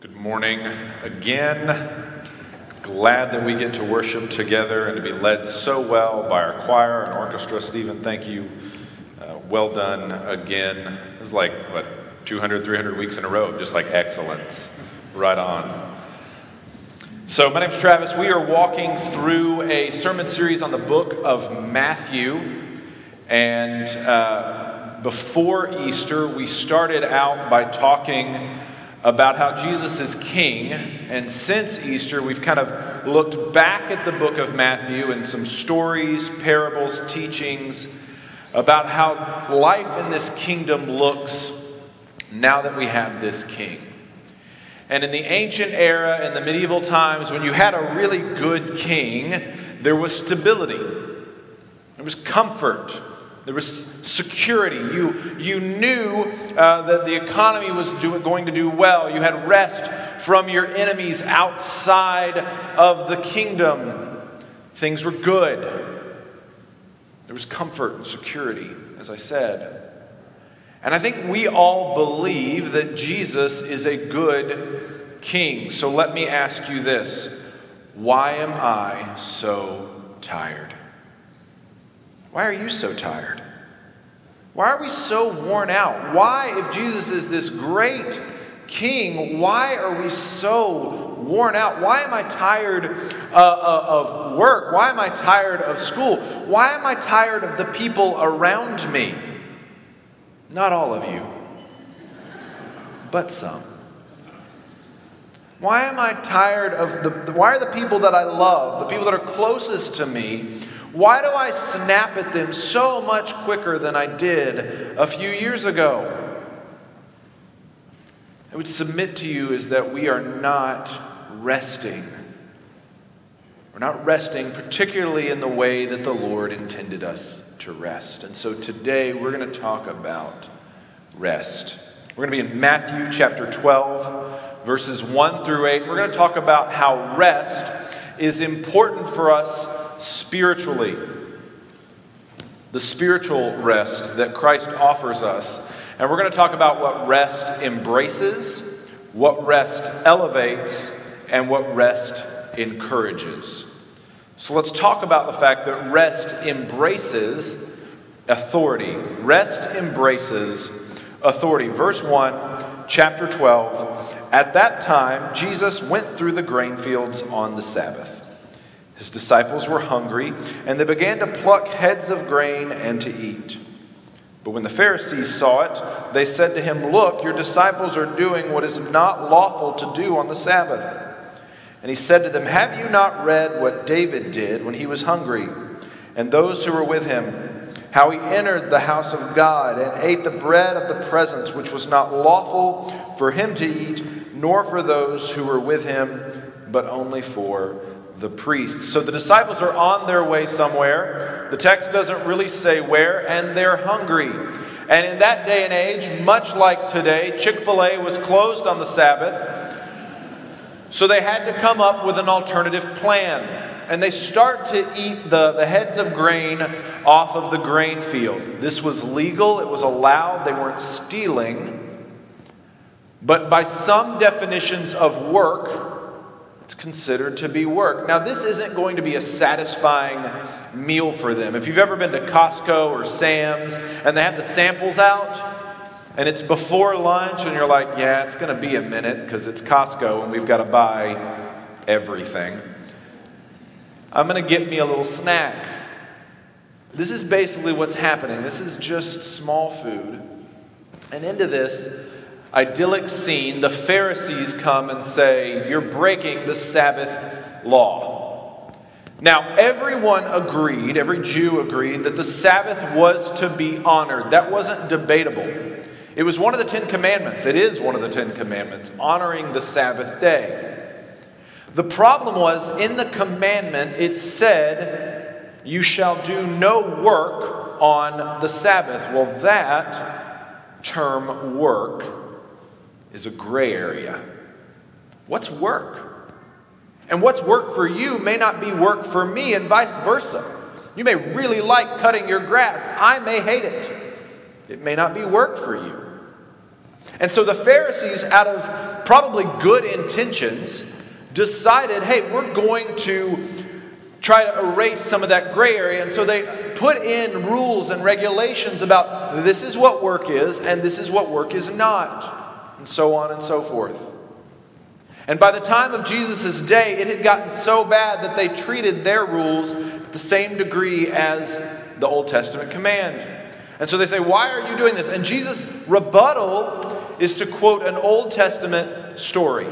Good morning again. Glad that we get to worship together and to be led so well by our choir and orchestra. Stephen, thank you. Uh, well done again. This is like, what, 200, 300 weeks in a row of just like excellence. Right on. So, my name's Travis. We are walking through a sermon series on the book of Matthew. And uh, before Easter, we started out by talking about how Jesus is king. And since Easter, we've kind of looked back at the book of Matthew and some stories, parables, teachings about how life in this kingdom looks now that we have this king. And in the ancient era, in the medieval times, when you had a really good king, there was stability, there was comfort, there was security. You, you knew uh, that the economy was do, going to do well. You had rest from your enemies outside of the kingdom. Things were good. There was comfort and security, as I said. And I think we all believe that Jesus is a good king. So let me ask you this why am I so tired? Why are you so tired? Why are we so worn out? Why, if Jesus is this great king, why are we so worn out? Why am I tired uh, uh, of work? Why am I tired of school? Why am I tired of the people around me? Not all of you, but some. Why am I tired of the, why are the people that I love, the people that are closest to me, why do I snap at them so much quicker than I did a few years ago? I would submit to you is that we are not resting. We're not resting, particularly in the way that the Lord intended us to rest. And so today we're going to talk about rest. We're going to be in Matthew chapter 12, verses 1 through 8. We're going to talk about how rest is important for us spiritually. The spiritual rest that Christ offers us. And we're going to talk about what rest embraces, what rest elevates, and what rest encourages. So let's talk about the fact that rest embraces authority. Rest embraces authority. Verse 1, chapter 12. At that time, Jesus went through the grain fields on the Sabbath. His disciples were hungry, and they began to pluck heads of grain and to eat. But when the Pharisees saw it, they said to him, Look, your disciples are doing what is not lawful to do on the Sabbath. And he said to them, Have you not read what David did when he was hungry, and those who were with him? How he entered the house of God and ate the bread of the presence, which was not lawful for him to eat, nor for those who were with him, but only for the priests. So the disciples are on their way somewhere. The text doesn't really say where, and they're hungry. And in that day and age, much like today, Chick fil A was closed on the Sabbath. So they had to come up with an alternative plan. And they start to eat the, the heads of grain off of the grain fields. This was legal, it was allowed, they weren't stealing. But by some definitions of work, it's considered to be work. Now, this isn't going to be a satisfying meal for them. If you've ever been to Costco or Sam's and they have the samples out and it's before lunch and you're like, yeah, it's going to be a minute because it's Costco and we've got to buy everything. I'm going to get me a little snack. This is basically what's happening. This is just small food. And into this, idyllic scene, the Pharisees come and say, You're breaking the Sabbath law. Now, everyone agreed, every Jew agreed, that the Sabbath was to be honored. That wasn't debatable. It was one of the Ten Commandments. It is one of the Ten Commandments, honoring the Sabbath day. The problem was in the commandment, it said, You shall do no work on the Sabbath. Well, that term work is a gray area. What's work? And what's work for you may not be work for me, and vice versa. You may really like cutting your grass. I may hate it. It may not be work for you. And so the Pharisees, out of probably good intentions, decided hey, we're going to try to erase some of that gray area. And so they put in rules and regulations about this is what work is and this is what work is not, and so on and so forth. And by the time of Jesus' day, it had gotten so bad that they treated their rules the same degree as the Old Testament command. And so they say, Why are you doing this? And Jesus' rebuttal is to quote an Old Testament story.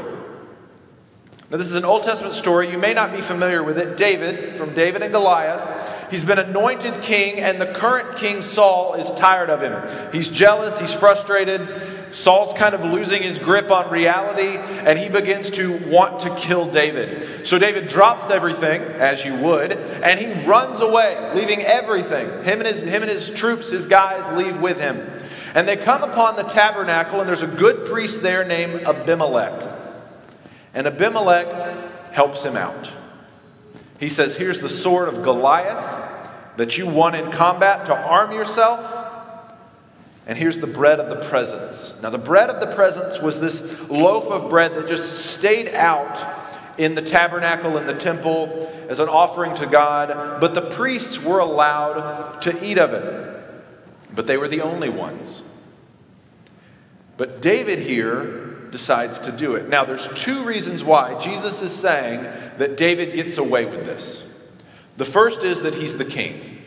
Now, this is an Old Testament story. You may not be familiar with it. David, from David and Goliath, he's been anointed king, and the current king, Saul, is tired of him. He's jealous, he's frustrated. Saul's kind of losing his grip on reality, and he begins to want to kill David. So David drops everything, as you would, and he runs away, leaving everything. Him and his, him and his troops, his guys, leave with him. And they come upon the tabernacle, and there's a good priest there named Abimelech. And Abimelech helps him out. He says, Here's the sword of Goliath that you won in combat to arm yourself. And here's the bread of the presence. Now, the bread of the presence was this loaf of bread that just stayed out in the tabernacle in the temple as an offering to God, but the priests were allowed to eat of it. But they were the only ones. But David here decides to do it. Now, there's two reasons why Jesus is saying that David gets away with this. The first is that he's the king.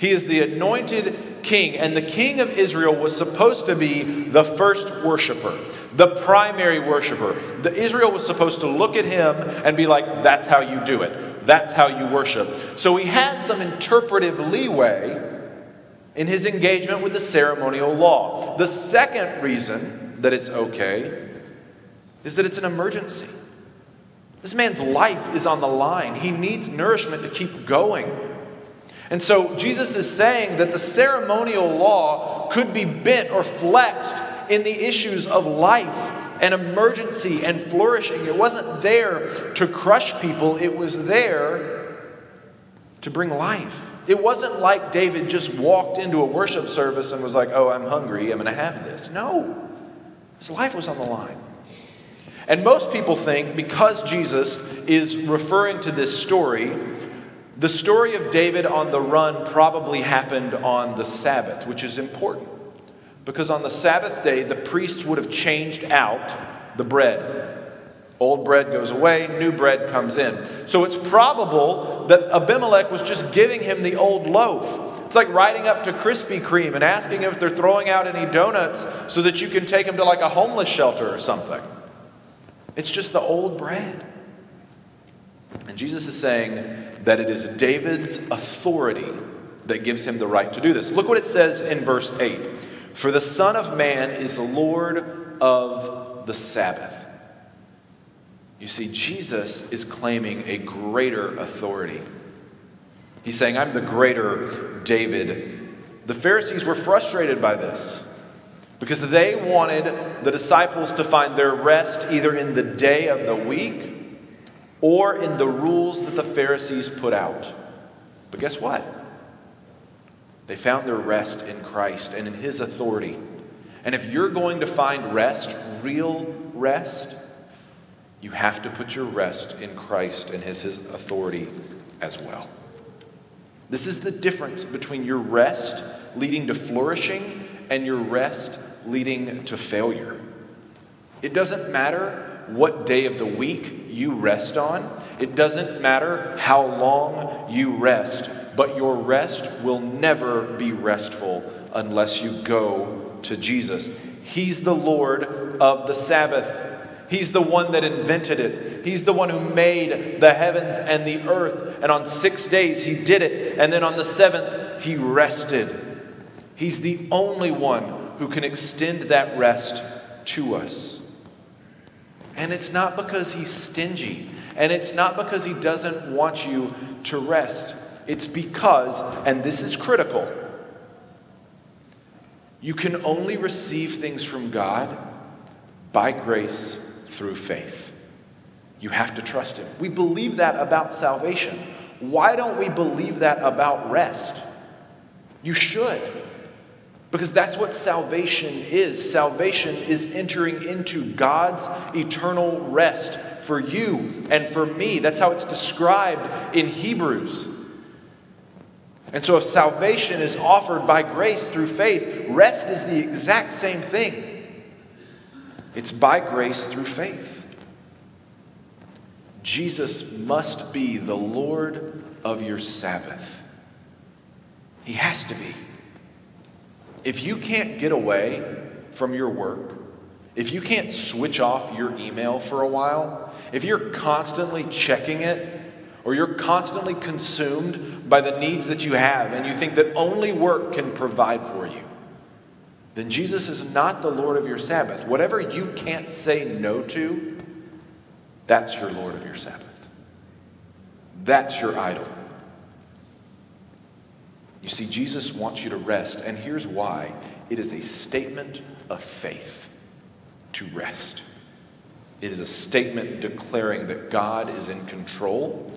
He is the anointed king, and the king of Israel was supposed to be the first worshiper, the primary worshiper. The Israel was supposed to look at him and be like, that's how you do it. That's how you worship. So he has some interpretive leeway in his engagement with the ceremonial law. The second reason that it's okay is that it's an emergency. This man's life is on the line. He needs nourishment to keep going. And so Jesus is saying that the ceremonial law could be bent or flexed in the issues of life and emergency and flourishing. It wasn't there to crush people, it was there to bring life. It wasn't like David just walked into a worship service and was like, oh, I'm hungry, I'm going to have this. No, his life was on the line. And most people think because Jesus is referring to this story, the story of David on the run probably happened on the Sabbath, which is important. Because on the Sabbath day, the priests would have changed out the bread. Old bread goes away, new bread comes in. So it's probable that Abimelech was just giving him the old loaf. It's like riding up to Krispy Kreme and asking if they're throwing out any donuts so that you can take them to like a homeless shelter or something. It's just the old bread. And Jesus is saying, that it is David's authority that gives him the right to do this. Look what it says in verse 8 For the Son of Man is Lord of the Sabbath. You see, Jesus is claiming a greater authority. He's saying, I'm the greater David. The Pharisees were frustrated by this because they wanted the disciples to find their rest either in the day of the week or in the rules that the Pharisees put out. But guess what? They found their rest in Christ and in His authority. And if you're going to find rest, real rest, you have to put your rest in Christ and His, His authority as well. This is the difference between your rest leading to flourishing and your rest leading to failure. It doesn't matter what day of the week you rest on. It doesn't matter how long you rest, but your rest will never be restful unless you go to Jesus. He's the Lord of the Sabbath. He's the one that invented it. He's the one who made the heavens and the earth. And on six days, He did it. And then on the seventh, He rested. He's the only one who can extend that rest to us. And it's not because he's stingy. And it's not because he doesn't want you to rest. It's because, and this is critical, you can only receive things from God by grace through faith. You have to trust Him. We believe that about salvation. Why don't we believe that about rest? You should. Because that's what salvation is. Salvation is entering into God's eternal rest for you and for me. That's how it's described in Hebrews. And so, if salvation is offered by grace through faith, rest is the exact same thing. It's by grace through faith. Jesus must be the Lord of your Sabbath. He has to be. If you can't get away from your work, if you can't switch off your email for a while, if you're constantly checking it, or you're constantly consumed by the needs that you have and you think that only work can provide for you, then Jesus is not the Lord of your Sabbath. Whatever you can't say no to, that's your Lord of your Sabbath. That's your idol. You see, Jesus wants you to rest, and here's why it is a statement of faith to rest. It is a statement declaring that God is in control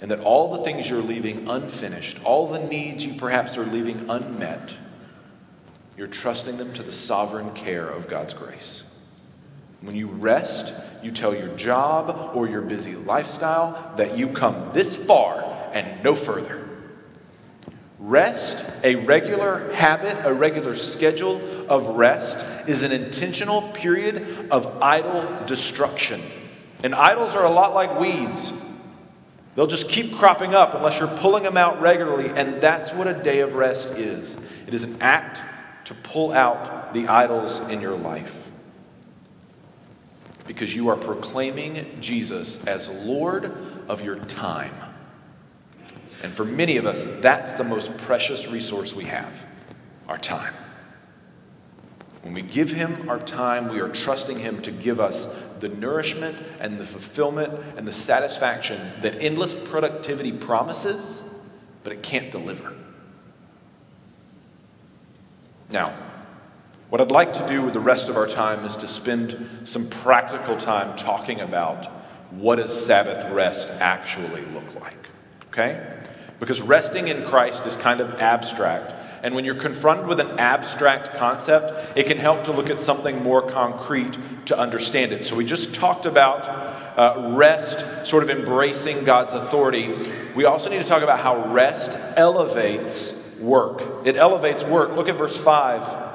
and that all the things you're leaving unfinished, all the needs you perhaps are leaving unmet, you're trusting them to the sovereign care of God's grace. When you rest, you tell your job or your busy lifestyle that you come this far and no further. Rest, a regular habit, a regular schedule of rest, is an intentional period of idol destruction. And idols are a lot like weeds. They'll just keep cropping up unless you're pulling them out regularly, and that's what a day of rest is. It is an act to pull out the idols in your life. Because you are proclaiming Jesus as Lord of your time. And for many of us, that's the most precious resource we have our time. When we give Him our time, we are trusting Him to give us the nourishment and the fulfillment and the satisfaction that endless productivity promises, but it can't deliver. Now, what I'd like to do with the rest of our time is to spend some practical time talking about what does Sabbath rest actually look like. Okay? Because resting in Christ is kind of abstract. And when you're confronted with an abstract concept, it can help to look at something more concrete to understand it. So we just talked about uh, rest, sort of embracing God's authority. We also need to talk about how rest elevates work. It elevates work. Look at verse 5.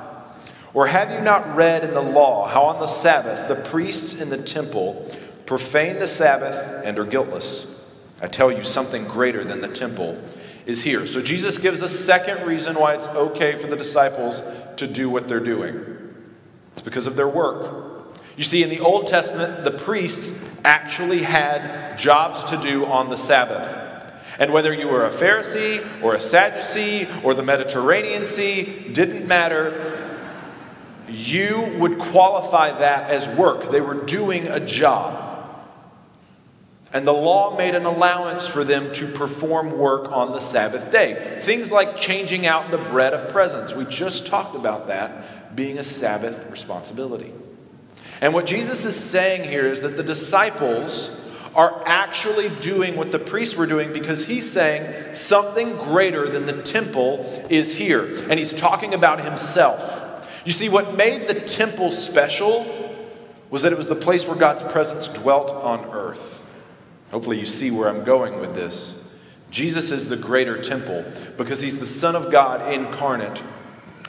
Or have you not read in the law how on the Sabbath the priests in the temple profane the Sabbath and are guiltless? I tell you, something greater than the temple is here. So Jesus gives a second reason why it's okay for the disciples to do what they're doing it's because of their work. You see, in the Old Testament, the priests actually had jobs to do on the Sabbath. And whether you were a Pharisee or a Sadducee or the Mediterranean Sea, didn't matter. You would qualify that as work. They were doing a job. And the law made an allowance for them to perform work on the Sabbath day. Things like changing out the bread of presence. We just talked about that being a Sabbath responsibility. And what Jesus is saying here is that the disciples are actually doing what the priests were doing because he's saying something greater than the temple is here. And he's talking about himself. You see, what made the temple special was that it was the place where God's presence dwelt on earth. Hopefully, you see where I'm going with this. Jesus is the greater temple because he's the Son of God incarnate.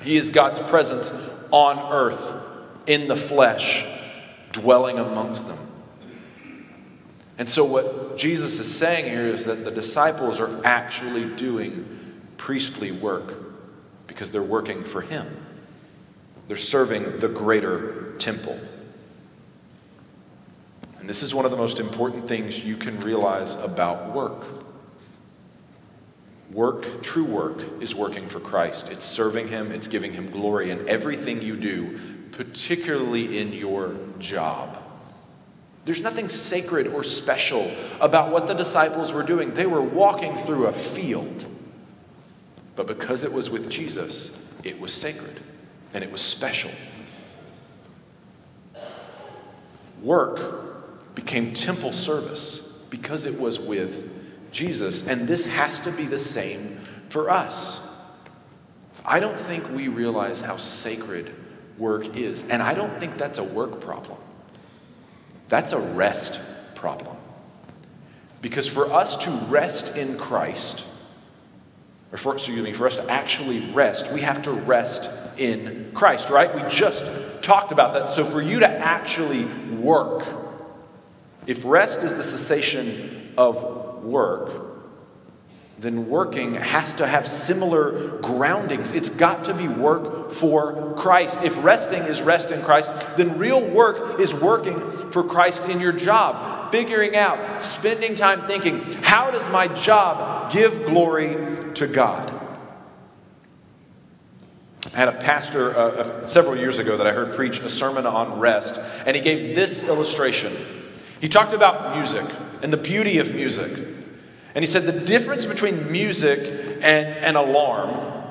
He is God's presence on earth in the flesh, dwelling amongst them. And so, what Jesus is saying here is that the disciples are actually doing priestly work because they're working for Him. They're serving the greater temple. And this is one of the most important things you can realize about work. Work, true work, is working for Christ. It's serving Him, it's giving Him glory in everything you do, particularly in your job. There's nothing sacred or special about what the disciples were doing. They were walking through a field. But because it was with Jesus, it was sacred and it was special. Work became temple service because it was with Jesus. And this has to be the same for us. I don't think we realize how sacred work is. And I don't think that's a work problem, that's a rest problem. Because for us to rest in Christ, or for, excuse me, for us to actually rest, we have to rest in Christ, right? We just talked about that. So for you to actually work, if rest is the cessation of work, then working has to have similar groundings. It's got to be work for Christ. If resting is rest in Christ, then real work is working for Christ in your job, figuring out, spending time thinking, how does my job give glory to God? I had a pastor uh, several years ago that I heard preach a sermon on rest, and he gave this illustration. He talked about music and the beauty of music. And he said the difference between music and an alarm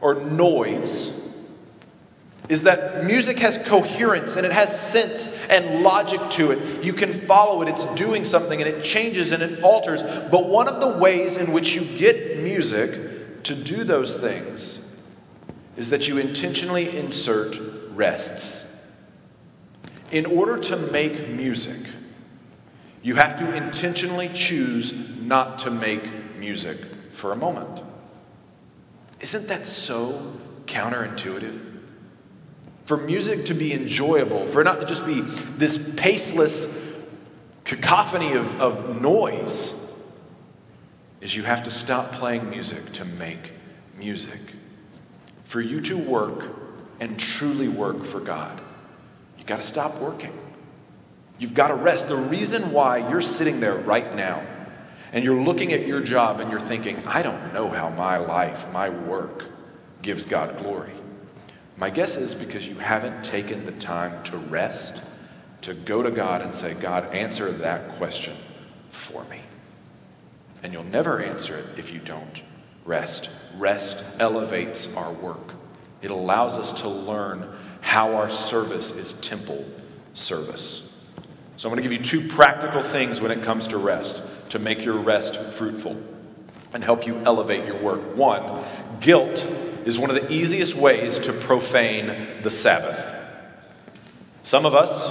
or noise is that music has coherence and it has sense and logic to it. You can follow it, it's doing something and it changes and it alters. But one of the ways in which you get music to do those things is that you intentionally insert rests. In order to make music, you have to intentionally choose not to make music for a moment. Isn't that so counterintuitive? For music to be enjoyable, for it not to just be this paceless cacophony of, of noise, is you have to stop playing music to make music. For you to work and truly work for God, you got to stop working. You've got to rest. The reason why you're sitting there right now and you're looking at your job and you're thinking, I don't know how my life, my work gives God glory. My guess is because you haven't taken the time to rest, to go to God and say, God, answer that question for me. And you'll never answer it if you don't rest. Rest elevates our work, it allows us to learn how our service is temple service. So I'm going to give you two practical things when it comes to rest to make your rest fruitful and help you elevate your work. One, guilt is one of the easiest ways to profane the Sabbath. Some of us,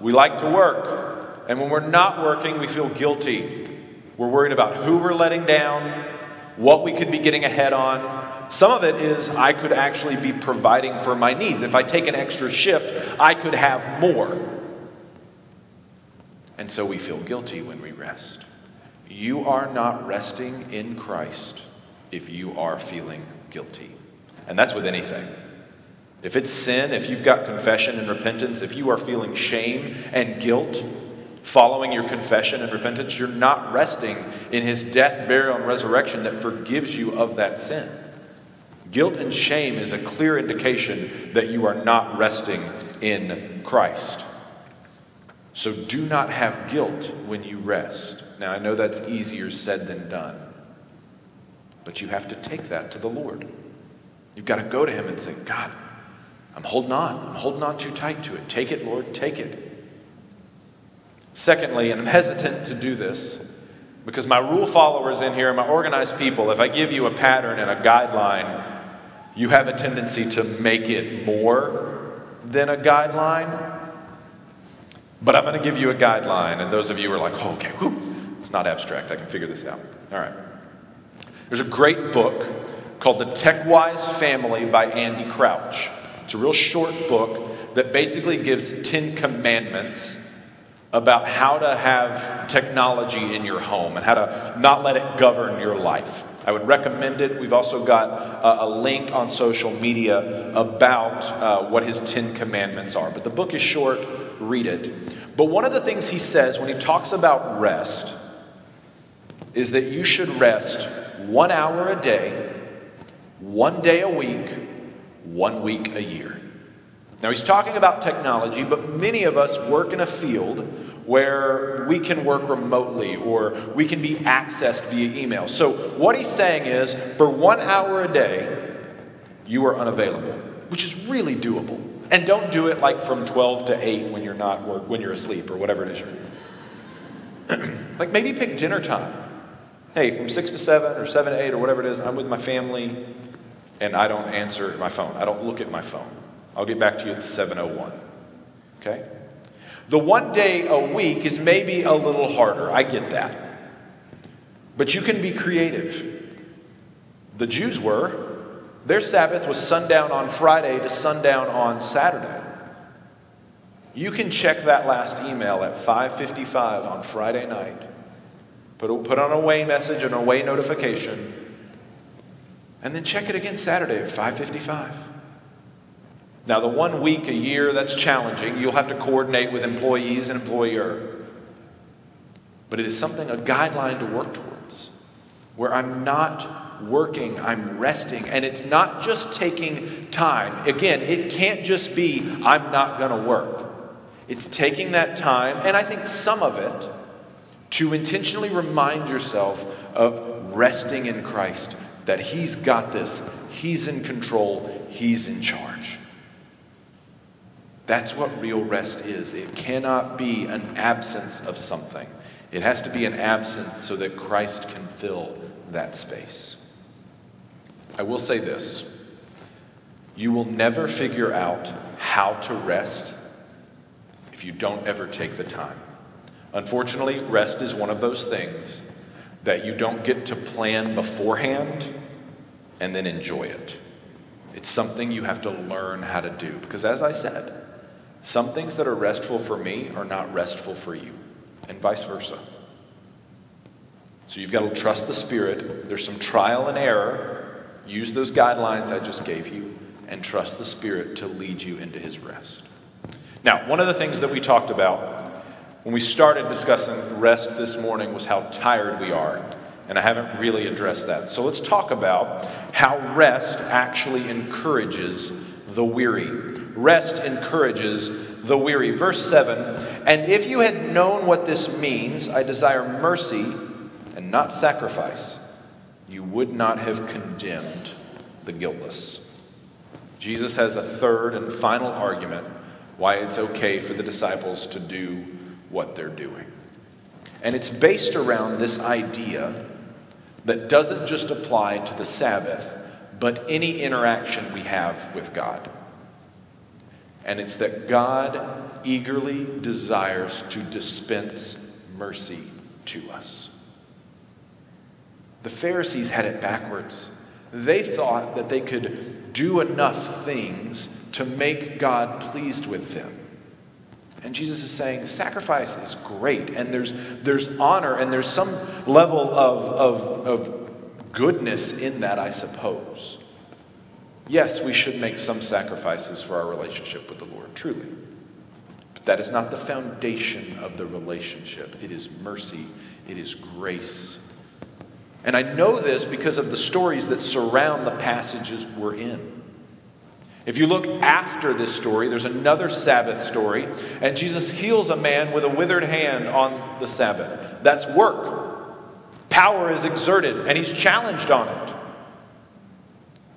we like to work, and when we're not working, we feel guilty. We're worried about who we're letting down, what we could be getting ahead on. Some of it is I could actually be providing for my needs. If I take an extra shift, I could have more. And so we feel guilty when we rest. You are not resting in Christ if you are feeling guilty. And that's with anything. If it's sin, if you've got confession and repentance, if you are feeling shame and guilt following your confession and repentance, you're not resting in his death, burial, and resurrection that forgives you of that sin. Guilt and shame is a clear indication that you are not resting in Christ. So do not have guilt when you rest. Now, I know that's easier said than done, but you have to take that to the Lord. You've got to go to Him and say, God, I'm holding on. I'm holding on too tight to it. Take it, Lord, take it. Secondly, and I'm hesitant to do this because my rule followers in here, my organized people, if I give you a pattern and a guideline, you have a tendency to make it more than a guideline. But I'm going to give you a guideline, and those of you who are like, oh, okay, whew, it's not abstract. I can figure this out. All right. There's a great book called The TechWise Family by Andy Crouch. It's a real short book that basically gives 10 commandments about how to have technology in your home and how to not let it govern your life. I would recommend it. We've also got a, a link on social media about uh, what his 10 commandments are. But the book is short, read it. But one of the things he says when he talks about rest is that you should rest one hour a day, one day a week, one week a year. Now, he's talking about technology, but many of us work in a field where we can work remotely or we can be accessed via email. So, what he's saying is for one hour a day, you are unavailable, which is really doable. And don't do it like from 12 to 8 when you're not work, when you're asleep or whatever it is you're like maybe pick dinner time. Hey, from 6 to 7 or 7 to 8 or whatever it is, I'm with my family. and I don't answer my phone. I don't look at my phone. I'll get back to you at 7:01. Okay? The one day a week is maybe a little harder. I get that. But you can be creative. The Jews were. Their Sabbath was sundown on Friday to sundown on Saturday. You can check that last email at 5:55 on Friday night. Put, put on a away message, and a away notification, and then check it again Saturday at 5:55. Now, the one week a year that's challenging, you'll have to coordinate with employees and employer. But it is something, a guideline to work towards, where I'm not working, I'm resting. And it's not just taking time. Again, it can't just be, I'm not going to work. It's taking that time, and I think some of it, to intentionally remind yourself of resting in Christ, that He's got this, He's in control, He's in charge. That's what real rest is. It cannot be an absence of something, it has to be an absence so that Christ can fill that space. I will say this you will never figure out how to rest if you don't ever take the time. Unfortunately, rest is one of those things that you don't get to plan beforehand and then enjoy it. It's something you have to learn how to do. Because as I said, some things that are restful for me are not restful for you, and vice versa. So you've got to trust the Spirit. There's some trial and error. Use those guidelines I just gave you and trust the Spirit to lead you into His rest. Now, one of the things that we talked about when we started discussing rest this morning was how tired we are. And I haven't really addressed that. So let's talk about how rest actually encourages the weary. Rest encourages the weary. Verse 7 And if you had known what this means, I desire mercy and not sacrifice, you would not have condemned the guiltless. Jesus has a third and final argument why it's okay for the disciples to do what they're doing. And it's based around this idea that doesn't just apply to the Sabbath, but any interaction we have with God. And it's that God eagerly desires to dispense mercy to us. The Pharisees had it backwards. They thought that they could do enough things to make God pleased with them. And Jesus is saying sacrifice is great, and there's, there's honor, and there's some level of, of, of goodness in that, I suppose. Yes, we should make some sacrifices for our relationship with the Lord, truly. But that is not the foundation of the relationship. It is mercy, it is grace. And I know this because of the stories that surround the passages we're in. If you look after this story, there's another Sabbath story, and Jesus heals a man with a withered hand on the Sabbath. That's work. Power is exerted, and he's challenged on it.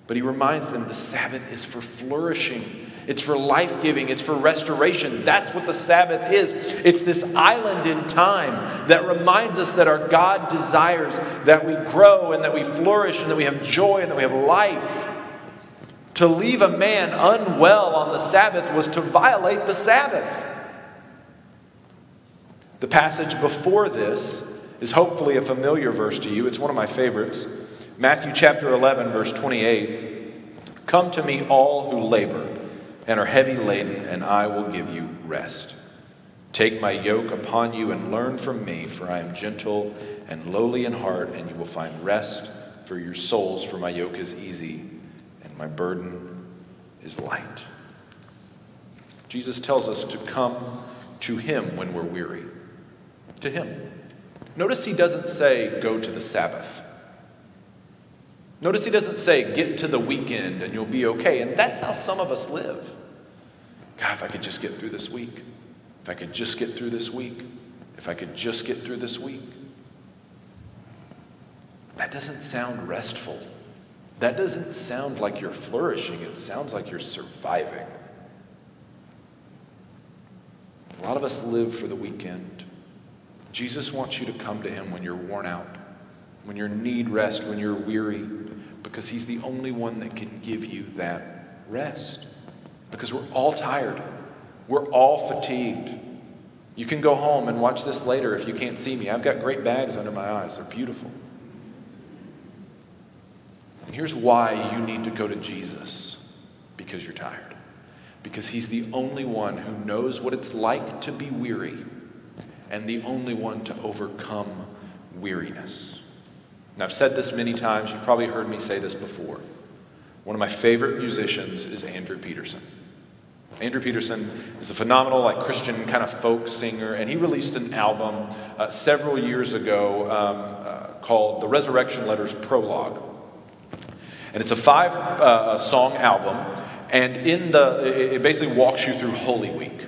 But he reminds them the Sabbath is for flourishing. It's for life giving. It's for restoration. That's what the Sabbath is. It's this island in time that reminds us that our God desires that we grow and that we flourish and that we have joy and that we have life. To leave a man unwell on the Sabbath was to violate the Sabbath. The passage before this is hopefully a familiar verse to you. It's one of my favorites. Matthew chapter 11, verse 28. Come to me, all who labor and are heavy laden, and I will give you rest. Take my yoke upon you and learn from me, for I am gentle and lowly in heart, and you will find rest for your souls, for my yoke is easy and my burden is light. Jesus tells us to come to Him when we're weary. To Him. Notice He doesn't say, go to the Sabbath. Notice He doesn't say, get to the weekend and you'll be okay. And that's how some of us live. God, if I could just get through this week. If I could just get through this week. If I could just get through this week. That doesn't sound restful. That doesn't sound like you're flourishing, it sounds like you're surviving. A lot of us live for the weekend. Jesus wants you to come to Him when you're worn out, when you need rest, when you're weary, because He's the only one that can give you that rest. Because we're all tired, we're all fatigued. You can go home and watch this later if you can't see me. I've got great bags under my eyes, they're beautiful. And here's why you need to go to Jesus because you're tired. Because he's the only one who knows what it's like to be weary and the only one to overcome weariness. And I've said this many times, you've probably heard me say this before. One of my favorite musicians is Andrew Peterson. Andrew Peterson is a phenomenal, like Christian kind of folk singer, and he released an album uh, several years ago um, uh, called The Resurrection Letters Prologue. And it's a five uh, song album, and in the, it basically walks you through Holy Week.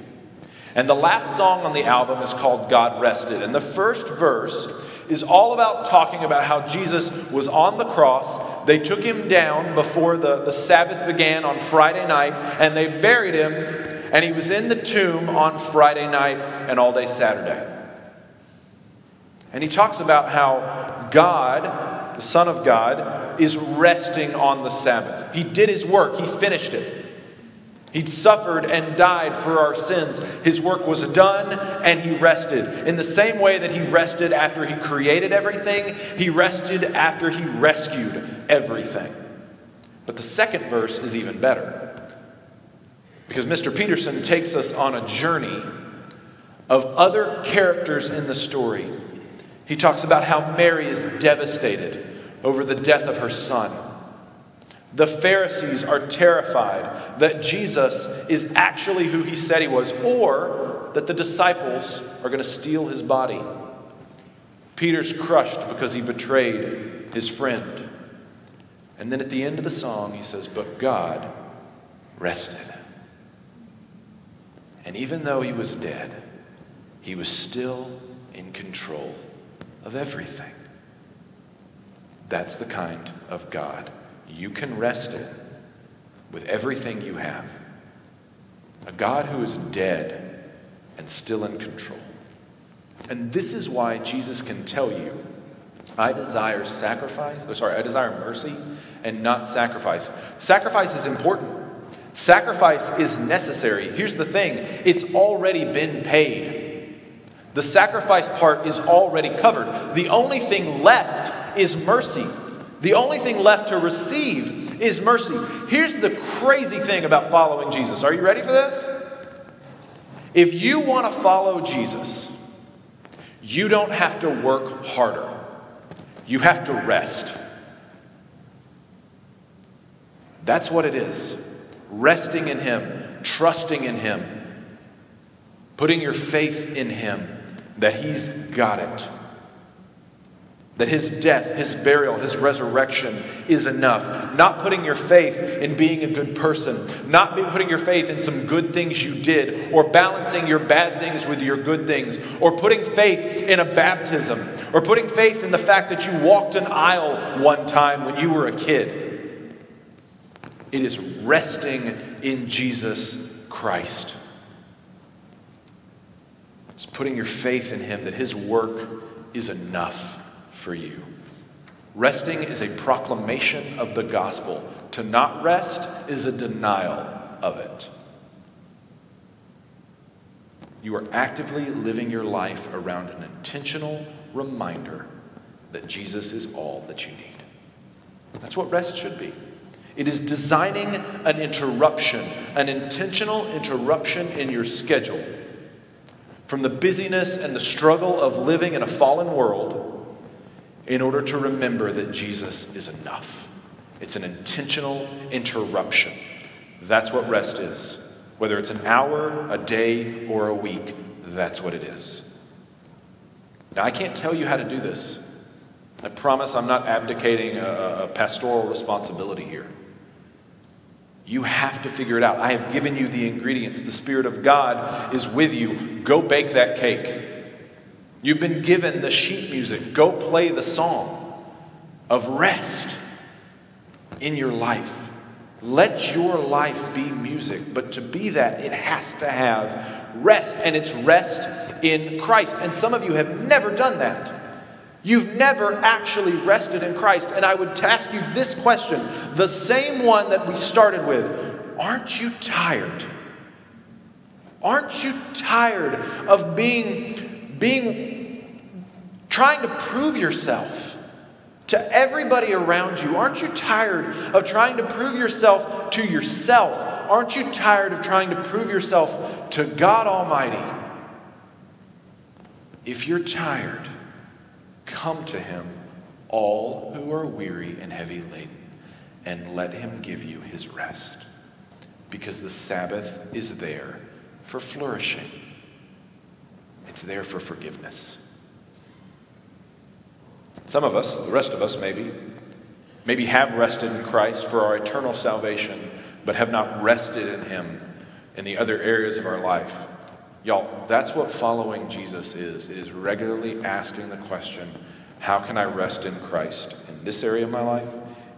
And the last song on the album is called God Rested. And the first verse is all about talking about how Jesus was on the cross. They took him down before the, the Sabbath began on Friday night, and they buried him, and he was in the tomb on Friday night and all day Saturday. And he talks about how God, the Son of God, is resting on the Sabbath. He did his work, he finished it. He'd suffered and died for our sins. His work was done and he rested. In the same way that he rested after he created everything, he rested after he rescued everything. But the second verse is even better. Because Mr. Peterson takes us on a journey of other characters in the story. He talks about how Mary is devastated over the death of her son. The Pharisees are terrified that Jesus is actually who he said he was, or that the disciples are going to steal his body. Peter's crushed because he betrayed his friend. And then at the end of the song, he says, But God rested. And even though he was dead, he was still in control of everything. That's the kind of God you can rest in with everything you have. A God who is dead and still in control. And this is why Jesus can tell you, I desire sacrifice, oh, sorry, I desire mercy and not sacrifice. Sacrifice is important. Sacrifice is necessary. Here's the thing it's already been paid. The sacrifice part is already covered. The only thing left is mercy. The only thing left to receive is mercy. Here's the crazy thing about following Jesus. Are you ready for this? If you want to follow Jesus, you don't have to work harder, you have to rest. That's what it is. Resting in Him, trusting in Him, putting your faith in Him that He's got it. That his death, his burial, his resurrection is enough. Not putting your faith in being a good person, not putting your faith in some good things you did, or balancing your bad things with your good things, or putting faith in a baptism, or putting faith in the fact that you walked an aisle one time when you were a kid. It is resting in Jesus Christ. It's putting your faith in him that his work is enough for you. Resting is a proclamation of the gospel. To not rest is a denial of it. You are actively living your life around an intentional reminder that Jesus is all that you need. That's what rest should be. It is designing an interruption, an intentional interruption in your schedule from the busyness and the struggle of living in a fallen world in order to remember that Jesus is enough. It's an intentional interruption. That's what rest is. Whether it's an hour, a day, or a week, that's what it is. Now, I can't tell you how to do this. I promise I'm not abdicating a, a pastoral responsibility here. You have to figure it out. I have given you the ingredients. The Spirit of God is with you. Go bake that cake. You've been given the sheet music. Go play the song of rest in your life. Let your life be music, but to be that, it has to have rest, and it's rest in Christ. And some of you have never done that. You've never actually rested in Christ. And I would ask you this question the same one that we started with Aren't you tired? Aren't you tired of being, being, trying to prove yourself to everybody around you? Aren't you tired of trying to prove yourself to yourself? Aren't you tired of trying to prove yourself to God Almighty? If you're tired, come to Him, all who are weary and heavy laden, and let Him give you His rest. Because the Sabbath is there for flourishing, it's there for forgiveness. Some of us, the rest of us maybe, maybe have rested in Christ for our eternal salvation, but have not rested in Him in the other areas of our life. Y'all, that's what following Jesus is. It is regularly asking the question how can I rest in Christ in this area of my life,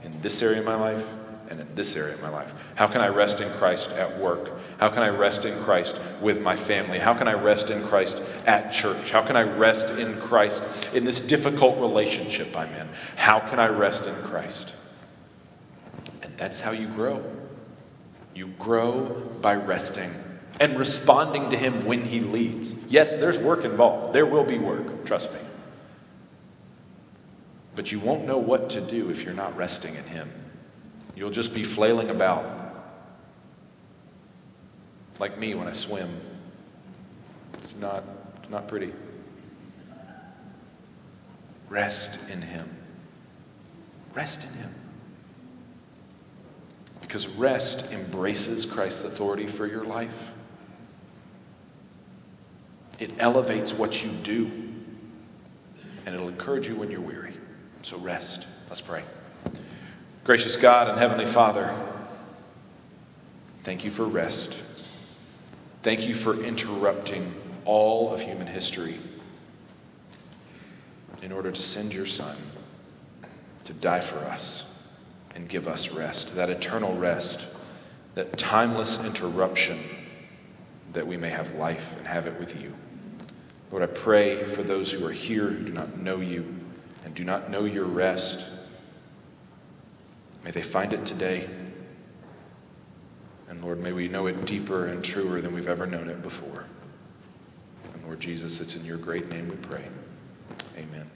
in this area of my life, and in this area of my life? How can I rest in Christ at work? How can I rest in Christ with my family? How can I rest in Christ at church? How can I rest in Christ in this difficult relationship I'm in? How can I rest in Christ? And that's how you grow. You grow by resting and responding to Him when He leads. Yes, there's work involved. There will be work, trust me. But you won't know what to do if you're not resting in Him. You'll just be flailing about. Like me when I swim. It's not, it's not pretty. Rest in Him. Rest in Him. Because rest embraces Christ's authority for your life. It elevates what you do, and it'll encourage you when you're weary. So rest. Let's pray. Gracious God and Heavenly Father, thank you for rest. Thank you for interrupting all of human history in order to send your Son to die for us and give us rest, that eternal rest, that timeless interruption that we may have life and have it with you. Lord, I pray for those who are here who do not know you and do not know your rest. May they find it today. And Lord, may we know it deeper and truer than we've ever known it before. And Lord Jesus, it's in your great name we pray. Amen.